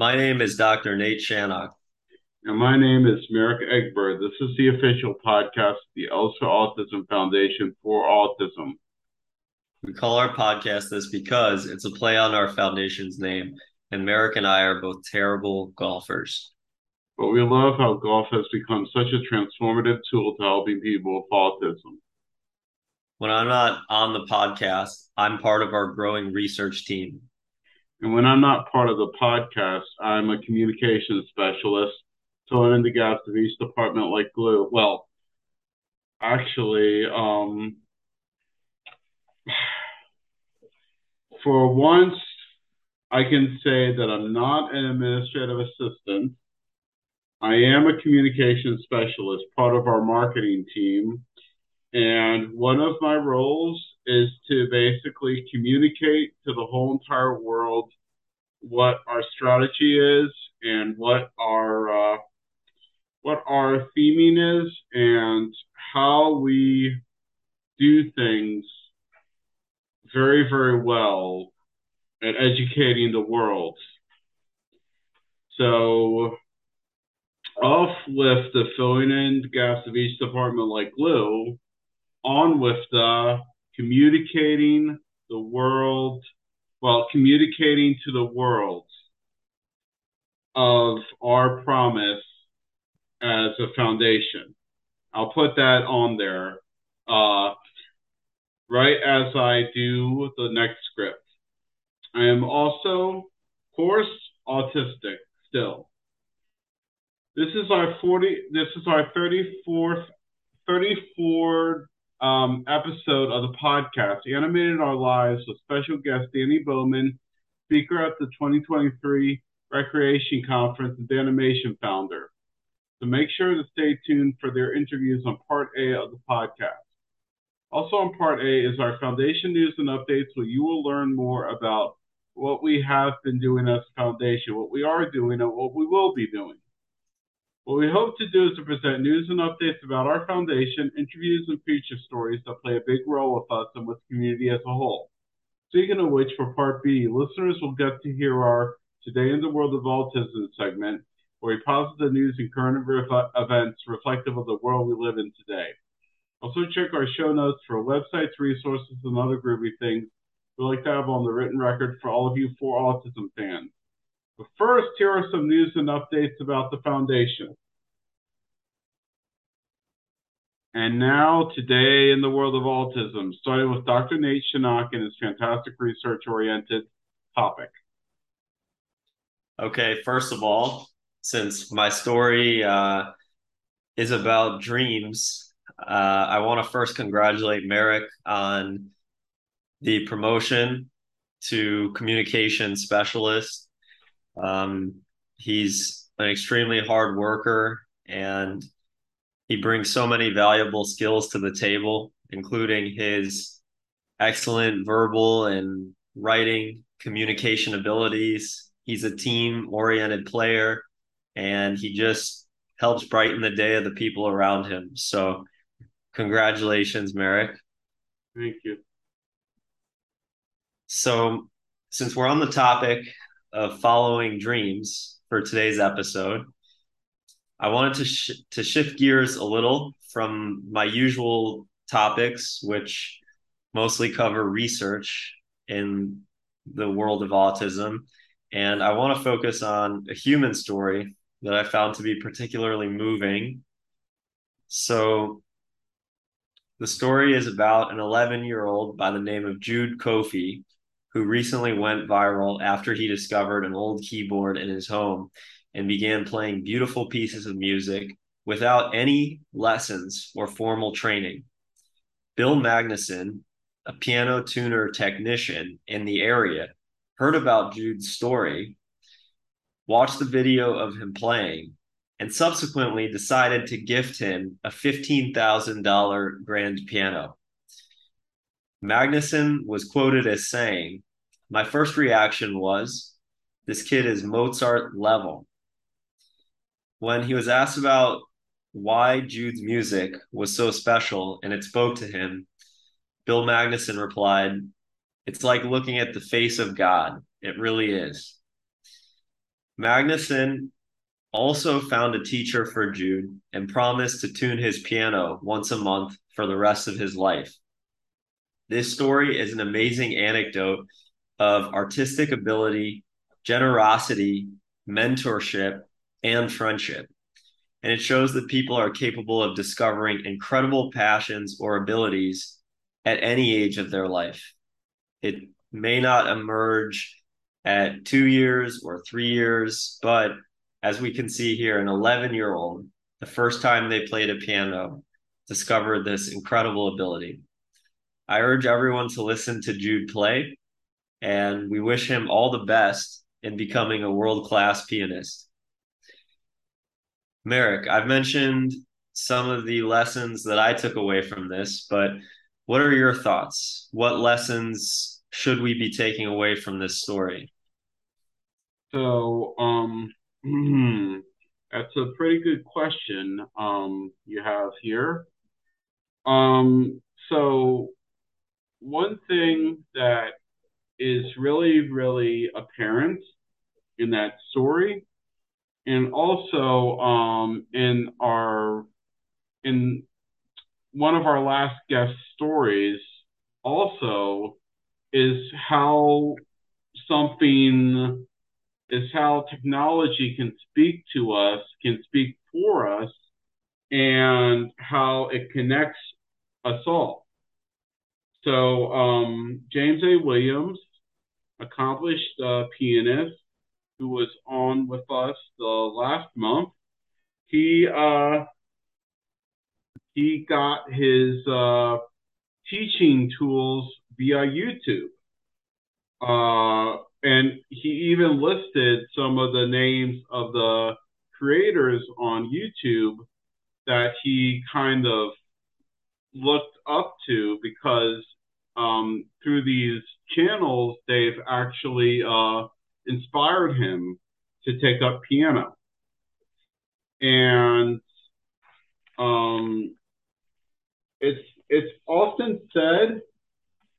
My name is Dr. Nate Shannock. And my name is Merrick Egbert. This is the official podcast of the Els for Autism Foundation for Autism. We call our podcast this because it's a play on our foundation's name, and Merrick and I are both terrible golfers. But we love how golf has become such a transformative tool to helping people with autism. When I'm not on the podcast, I'm part of our growing research team. And when I'm not part of the podcast, I'm a communications specialist, filling in the gaps of each department like glue. Well, actually, um, for once, I can say that I'm not an administrative assistant. I am a communications specialist, part of our marketing team. And one of my roles is to basically communicate to the whole entire world what our strategy is and what our uh, what our theming is and how we do things very very well at educating the world. So off with the filling in gaps of each department like glue, on with the communicating the world, well, communicating to the world of our promise as a foundation. I'll put that on there uh, right as I do the next script. I am also, of course, autistic still. This is our 40, this is our 34th, 34 um, episode of the podcast, Animated Our Lives, with special guest Danny Bowman, speaker at the 2023 Recreation Conference and animation founder. So make sure to stay tuned for their interviews on part A of the podcast. Also on part A is our foundation news and updates where you will learn more about what we have been doing as a foundation, what we are doing, and what we will be doing. What we hope to do is to present news and updates about our foundation, interviews and feature stories that play a big role with us and with the community as a whole. Speaking of which, for Part B, listeners will get to hear our Today in the World of Autism segment, where we posit the news and current events reflective of the world we live in today. Also, check our show notes for websites, resources, and other groovy things we like to have on the written record for all of you for autism fans. But first, here are some news and updates about the foundation. And now, today in the world of autism, starting with Dr. Nate Shannock and his fantastic research oriented topic. Okay, first of all, since my story uh, is about dreams, uh, I want to first congratulate Merrick on the promotion to communication specialist. Um, he's an extremely hard worker and he brings so many valuable skills to the table, including his excellent verbal and writing communication abilities. He's a team oriented player and he just helps brighten the day of the people around him. So, congratulations, Merrick. Thank you. So, since we're on the topic of following dreams for today's episode, I wanted to sh- to shift gears a little from my usual topics, which mostly cover research in the world of autism, and I want to focus on a human story that I found to be particularly moving. So, the story is about an 11 year old by the name of Jude Kofi who recently went viral after he discovered an old keyboard in his home and began playing beautiful pieces of music without any lessons or formal training. Bill Magnuson, a piano tuner technician in the area, heard about Jude's story, watched the video of him playing, and subsequently decided to gift him a $15,000 grand piano. Magnuson was quoted as saying, My first reaction was, this kid is Mozart level. When he was asked about why Jude's music was so special and it spoke to him, Bill Magnuson replied, It's like looking at the face of God. It really is. Magnuson also found a teacher for Jude and promised to tune his piano once a month for the rest of his life. This story is an amazing anecdote of artistic ability, generosity, mentorship, and friendship. And it shows that people are capable of discovering incredible passions or abilities at any age of their life. It may not emerge at two years or three years, but as we can see here, an 11 year old, the first time they played a piano, discovered this incredible ability. I urge everyone to listen to Jude play, and we wish him all the best in becoming a world class pianist. Merrick, I've mentioned some of the lessons that I took away from this, but what are your thoughts? What lessons should we be taking away from this story? So, um, that's a pretty good question um, you have here. Um, so, one thing that is really, really apparent in that story, and also um, in our in one of our last guest stories also is how something is how technology can speak to us, can speak for us, and how it connects us all. So, um, James A. Williams, accomplished uh, pianist who was on with us the last month, he uh, he got his uh, teaching tools via YouTube. Uh, and he even listed some of the names of the creators on YouTube that he kind of looked up to because um, through these channels, they've actually uh, inspired him to take up piano. And um, it's it's often said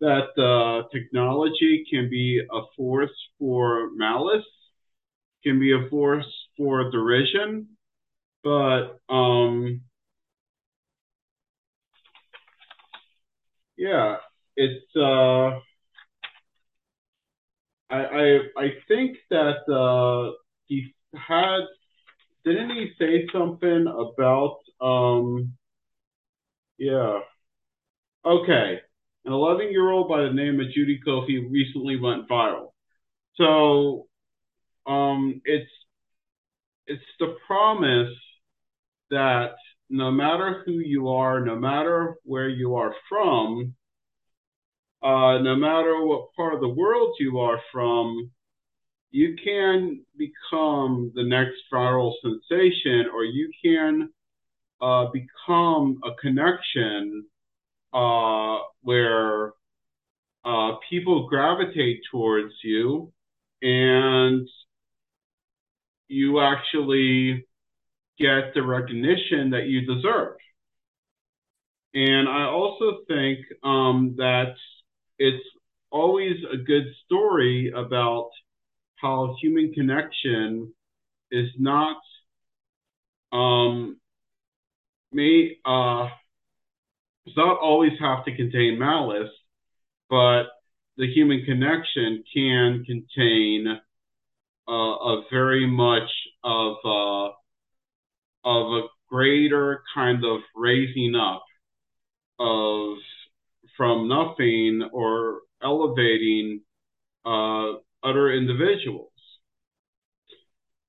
that uh, technology can be a force for malice, can be a force for derision, but um, yeah, it's uh, I, I I think that uh, he had didn't he say something about um yeah okay an 11 year old by the name of Judy Kofi recently went viral. So um, it's it's the promise that no matter who you are, no matter where you are from, uh, no matter what part of the world you are from, you can become the next viral sensation, or you can uh, become a connection uh, where uh, people gravitate towards you and you actually get the recognition that you deserve. And I also think um, that it's always a good story about how human connection is not um, may uh, does not always have to contain malice, but the human connection can contain uh, a very much of uh, of a greater kind of raising up of from nothing or elevating uh, other individuals.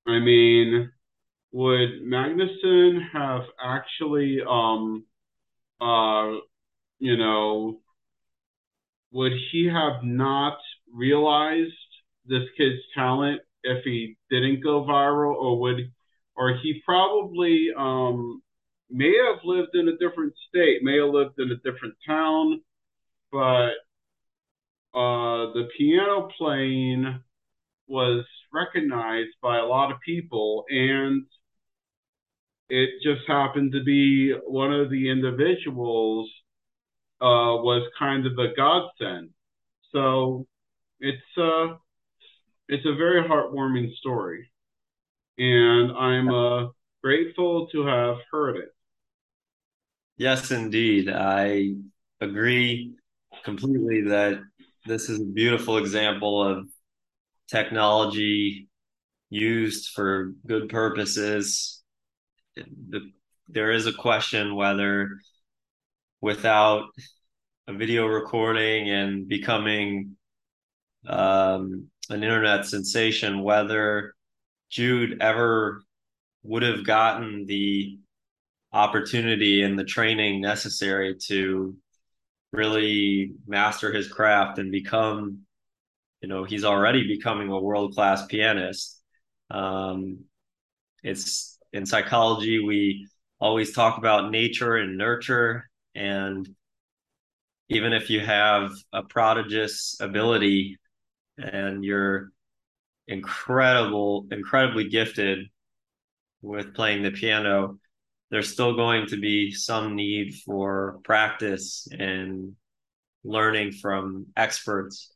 I mean, would Magnusson have actually um, uh, you know, would he have not realized this kid's talent if he didn't go viral, or would, or he probably um, may have lived in a different state, may have lived in a different town, but uh, the piano playing was recognized by a lot of people, and it just happened to be one of the individuals uh, was kind of a godsend. So it's uh, it's a very heartwarming story. And I'm uh, grateful to have heard it. Yes, indeed. I agree completely that this is a beautiful example of technology used for good purposes. The, there is a question whether without a video recording and becoming um, an internet sensation, whether Jude ever would have gotten the opportunity and the training necessary to really master his craft and become you know he's already becoming a world class pianist. Um, it's in psychology we always talk about nature and nurture. And even if you have a prodigious ability and you're incredible incredibly gifted with playing the piano there's still going to be some need for practice and learning from experts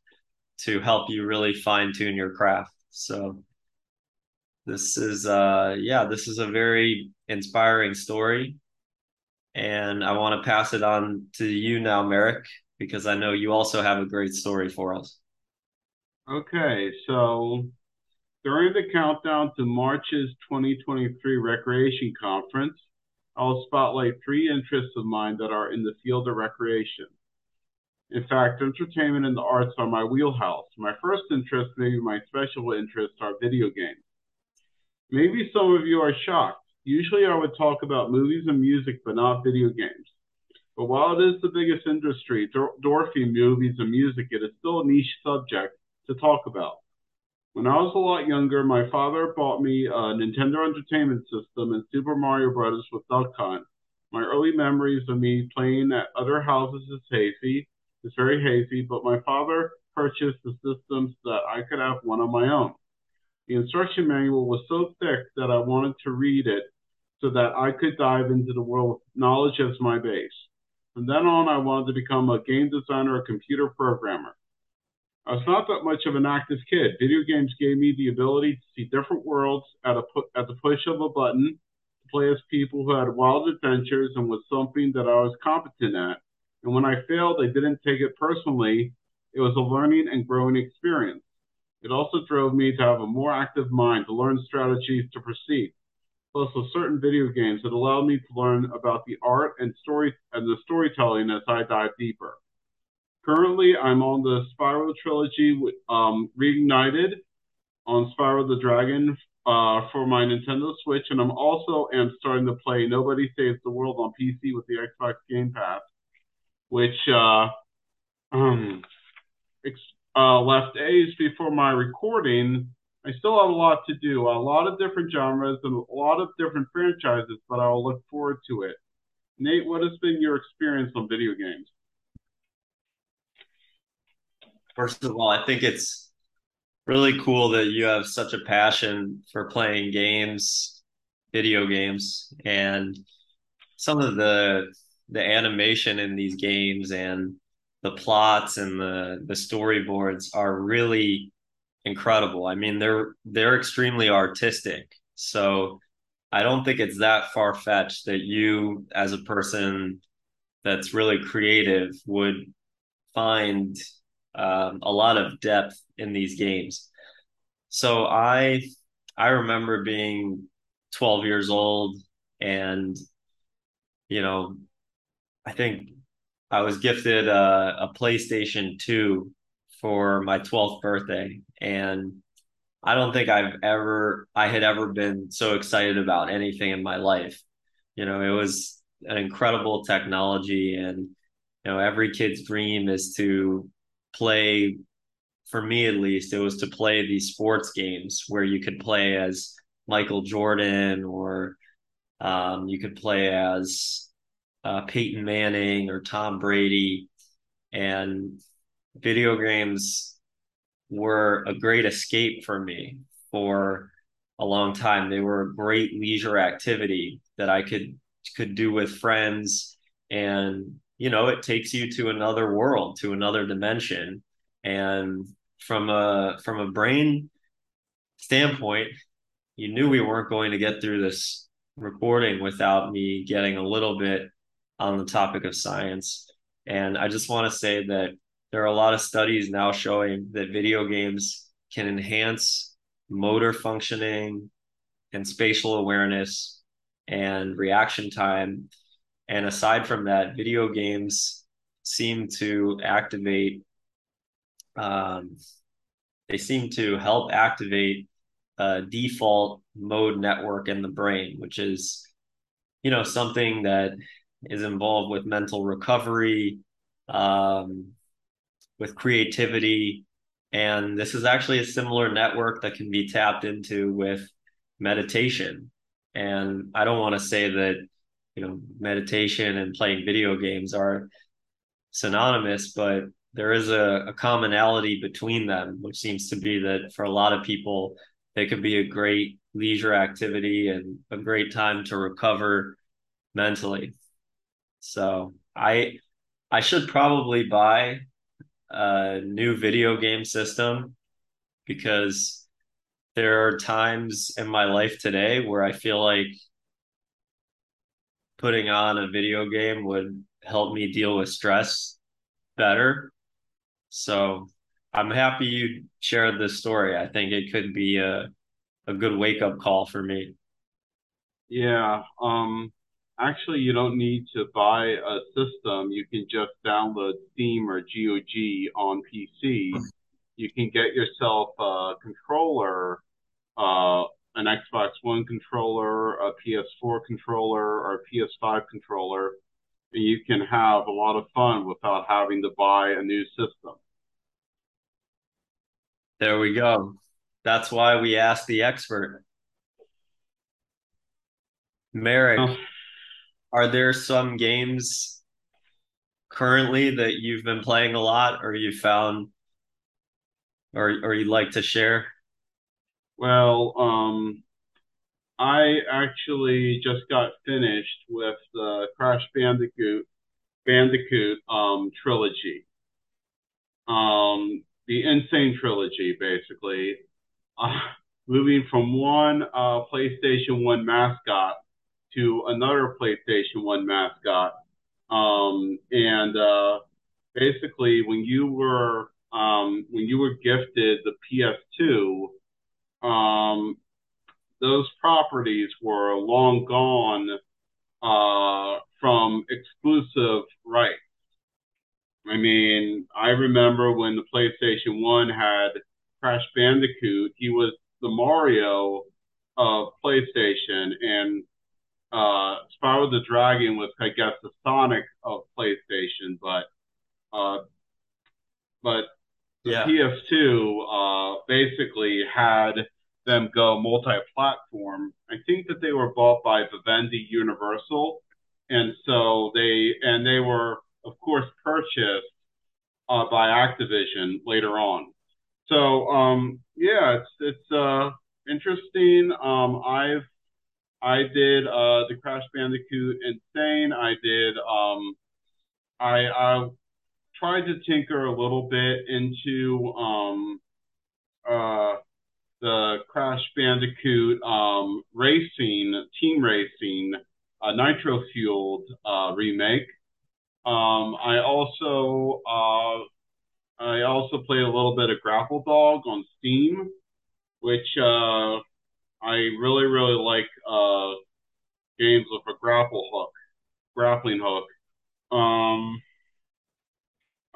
to help you really fine tune your craft. So this is uh yeah, this is a very inspiring story. And I want to pass it on to you now, Merrick, because I know you also have a great story for us. Okay, so during the countdown to March's 2023 Recreation Conference, I'll spotlight three interests of mine that are in the field of recreation. In fact, entertainment and the arts are my wheelhouse. My first interest, maybe my special interest, are video games. Maybe some of you are shocked. Usually I would talk about movies and music, but not video games. But while it is the biggest industry, dwarfing movies and music, it is still a niche subject to talk about. When I was a lot younger, my father bought me a Nintendo Entertainment System and Super Mario Bros. with Duck Hunt. My early memories of me playing at other houses is hazy. It's very hazy, but my father purchased the systems that I could have one of my own. The instruction manual was so thick that I wanted to read it so that I could dive into the world with knowledge as my base. From then on, I wanted to become a game designer or computer programmer. I was not that much of an active kid. Video games gave me the ability to see different worlds at a pu- at the push of a button, to play as people who had wild adventures and was something that I was competent at. And when I failed, I didn't take it personally. It was a learning and growing experience. It also drove me to have a more active mind, to learn strategies to proceed. Plus, with certain video games, it allowed me to learn about the art and story and the storytelling as I dive deeper. Currently, I'm on the Spyro trilogy, um, reignited on Spyro the Dragon uh, for my Nintendo Switch, and I'm also am starting to play Nobody Saves the World on PC with the Xbox Game Pass, which uh, um, ex- uh, left days before my recording. I still have a lot to do, a lot of different genres and a lot of different franchises, but I will look forward to it. Nate, what has been your experience on video games? First of all, I think it's really cool that you have such a passion for playing games, video games, and some of the the animation in these games and the plots and the the storyboards are really incredible. I mean, they're they're extremely artistic. So I don't think it's that far fetched that you, as a person that's really creative, would find um, a lot of depth in these games. So I I remember being 12 years old and you know I think I was gifted a, a PlayStation 2 for my 12th birthday and I don't think I've ever I had ever been so excited about anything in my life. You know, it was an incredible technology and you know every kid's dream is to play for me at least it was to play these sports games where you could play as michael jordan or um, you could play as uh, peyton manning or tom brady. And video games were a great escape for me for a long time. They were a great leisure activity that i could could do with friends and you know it takes you to another world to another dimension and from a from a brain standpoint you knew we weren't going to get through this recording without me getting a little bit on the topic of science. And I just want to say that there are a lot of studies now showing that video games can enhance motor functioning and spatial awareness and reaction time. And aside from that, video games seem to activate, um, they seem to help activate a default mode network in the brain, which is, you know, something that is involved with mental recovery, um, with creativity. And this is actually a similar network that can be tapped into with meditation. And I don't want to say that, you know, meditation and playing video games are synonymous, but there is a, a commonality between them, which seems to be that for a lot of people, they could be a great leisure activity and a great time to recover mentally. So I I should probably buy a new video game system because there are times in my life today where I feel like putting on a video game would help me deal with stress better. So I'm happy you shared this story. I think it could be a a good wake up call for me. Yeah. Um actually you don't need to buy a system. You can just download Steam or GOG on PC. You can get yourself a controller, uh, an Xbox One controller, a PS4 controller, or a PS5 controller, and you can have a lot of fun without having to buy a new system. There we go. That's why we asked the expert. Merrick, oh. are there some games currently that you've been playing a lot or you found or or you'd like to share? Well, um I actually just got finished with the Crash Bandicoot Bandicoot um, trilogy. Um, the N. Sane Trilogy, basically. Uh, moving from one uh, PlayStation 1 mascot to another PlayStation 1 mascot. Um, and uh, basically, when you were um, when you were gifted the PS2, um, those properties were long gone uh, from exclusive rights. I mean, I remember when the PlayStation 1 had Crash Bandicoot, he was the Mario of PlayStation, and uh, Spyro the Dragon was, I guess, the Sonic of PlayStation, but uh, but the yeah. PS2 uh, basically had them go multi-platform. I think that they were bought by Vivendi Universal, and so they and they were of course purchased uh, by Activision later on. So um, yeah, it's it's uh, interesting. Um, I've I did uh, the Crash Bandicoot N. Sane. I did um, I I tried to tinker a little bit into um, uh, the Crash Bandicoot um, racing, team racing, uh, nitro fueled uh, remake. Um, I also uh, I also played a little bit of Grapple Dog on Steam, which uh, I really really like uh, games with a grapple hook, grappling hook. Um,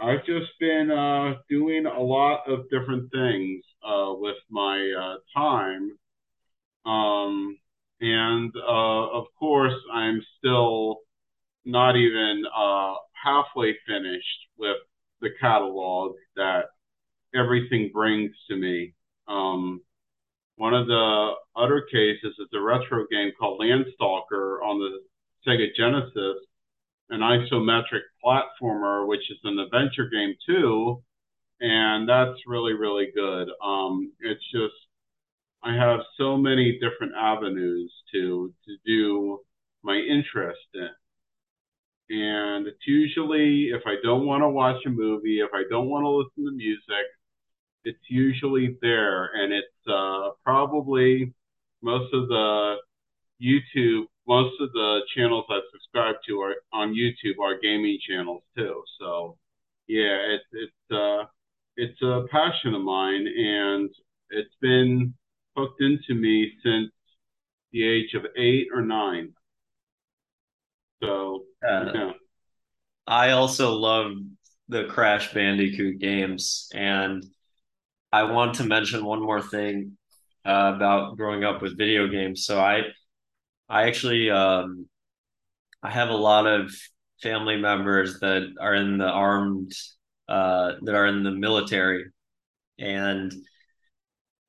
I've just been uh, doing a lot of different things uh, with my uh, time. Um, and uh, of course, I'm still not even uh, halfway finished with the catalog that everything brings to me. Um, one of the other cases is a retro game called Landstalker on the Sega Genesis an isometric platformer, which is an adventure game too, and that's really really good. Um, it's just I have so many different avenues to to do my interest in. And it's usually if I don't want to watch a movie, if I don't want to listen to music, it's usually there, and it's uh, probably most of the YouTube, most of the channels I subscribe to are on YouTube are gaming channels too. So yeah, it's it's uh it's a passion of mine and it's been hooked into me since the age of eight or nine. So Uh, yeah. I also love the Crash Bandicoot games, and I want to mention one more thing uh, about growing up with video games. So I, I actually, um, I have a lot of family members that are in the armed, uh, that are in the military, and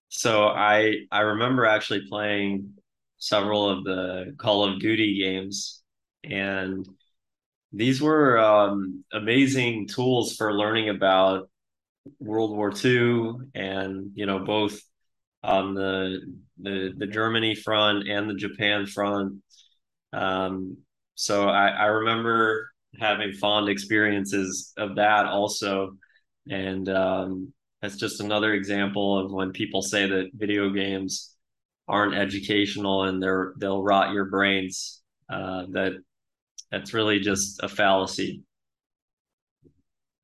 so I, I remember actually playing several of the Call of Duty games, and these were um, amazing tools for learning about World War II and you know both on the the the Germany front and the Japan front. Um, so I, I remember having fond experiences of that also, and um, that's just another example of when people say that video games aren't educational and they're they'll rot your brains. Uh, that that's really just a fallacy.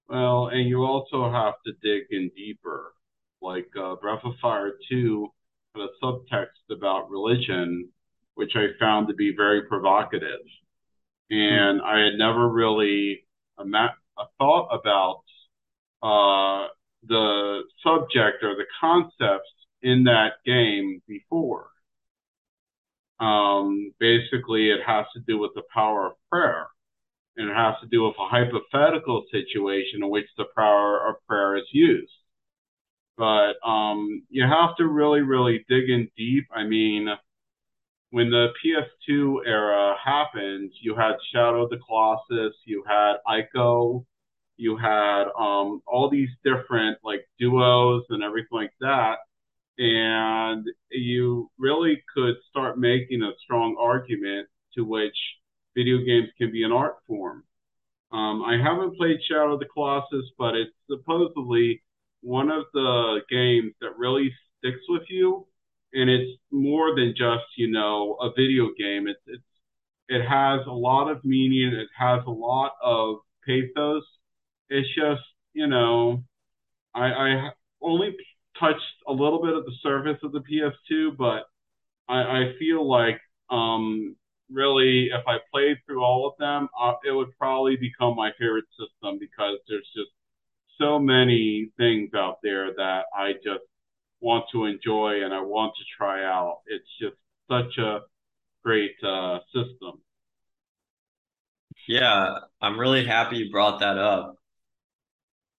Well, and you also have to dig in deeper. Like uh, Breath of Fire 2 had a subtext about religion, which I found to be very provocative. And I had never really ima- thought about uh, the subject or the concepts in that game before. Um, basically, it has to do with the power of prayer and it has to do with a hypothetical situation in which the power of prayer is used. But um, you have to really, really dig in deep. I mean, when the PS2 era happened, you had Shadow of the Colossus, you had Ico, you had um, all these different like duos and everything like that. And you really could start making a strong argument to which video games can be an art form. Um, I haven't played Shadow of the Colossus, but it's supposedly one of the games that really sticks with you, and it's more than just you know a video game. It's it's it has a lot of meaning. It has a lot of pathos. It's just you know I, I only touched a little bit of the surface of the PS2, but I, I feel like um, really, if I played through all of them, uh, it would probably become my favorite system because there's just so many things out there that I just want to enjoy and I want to try out. It's just such a great uh, system. Yeah, I'm really happy you brought that up.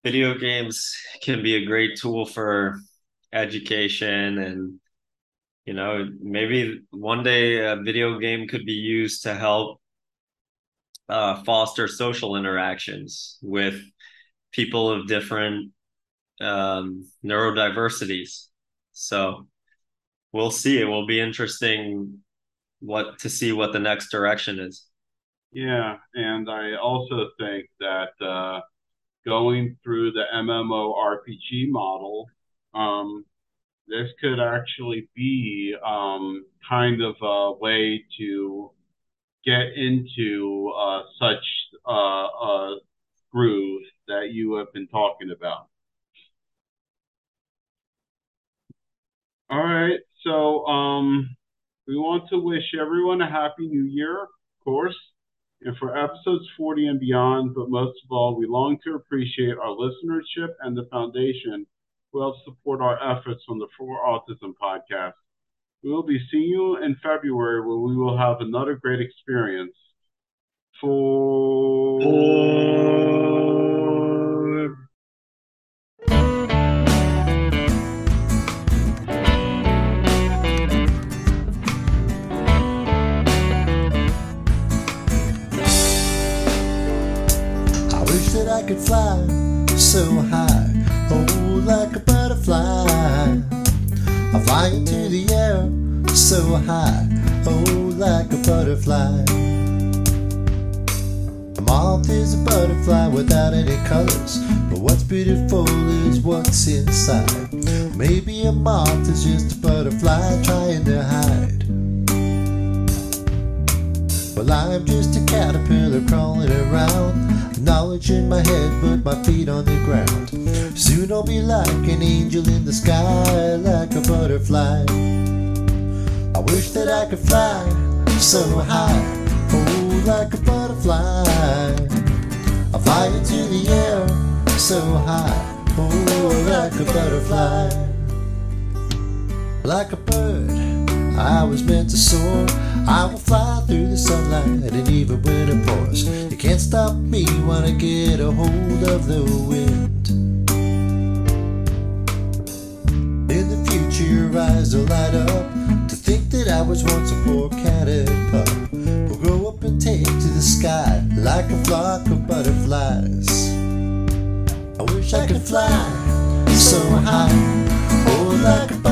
Video games can be a great tool for education and you know maybe one day a video game could be used to help uh, foster social interactions with people of different um, neurodiversities. So we'll see. It will be interesting what to see what the next direction is. Yeah, and I also think that uh, going through the MMORPG model, um, this could actually be um, kind of a way to get into uh, such uh, a groove that you have been talking about. All right, so um, we want to wish everyone a happy new year, of course, and for episodes 40 and beyond, but most of all, we long to appreciate our listenership and the foundation who helps support our efforts on the For Autism podcast. We will be seeing you in February where we will have another great experience. For I could fly so high, oh, like a butterfly. I fly into the air so high, oh, like a butterfly. A moth is a butterfly without any colors. But what's beautiful is what's inside. Maybe a moth is just a butterfly trying to hide. Well, I'm just a caterpillar crawling around. Knowledge in my head, but my feet on the ground. Soon I'll be like an angel in the sky, like a butterfly. I wish that I could fly so high, oh, like a butterfly. I fly into the air so high, oh, like a butterfly. Like a bird, I was meant to soar. I will fly through the sunlight, and even when it pours, you can't stop me when I get a hold of the wind. In the future, your eyes will light up to think that I was once a poor catted We'll grow up and take to the sky like a flock of butterflies. I wish I could fly so high, oh, like a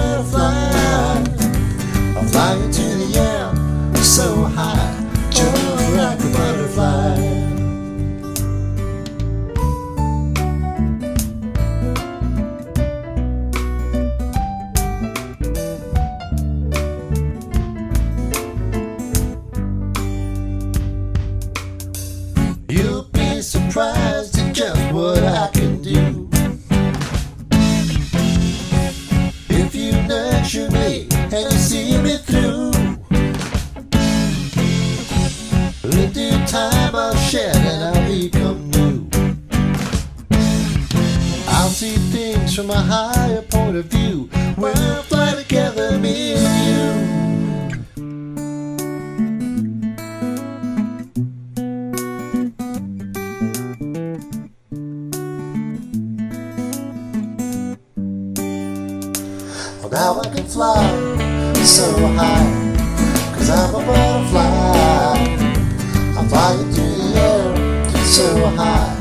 things from a higher point of view. We'll fly together, me and you. Well, Now I can fly so high Cause I'm a butterfly I'm flying through the air so high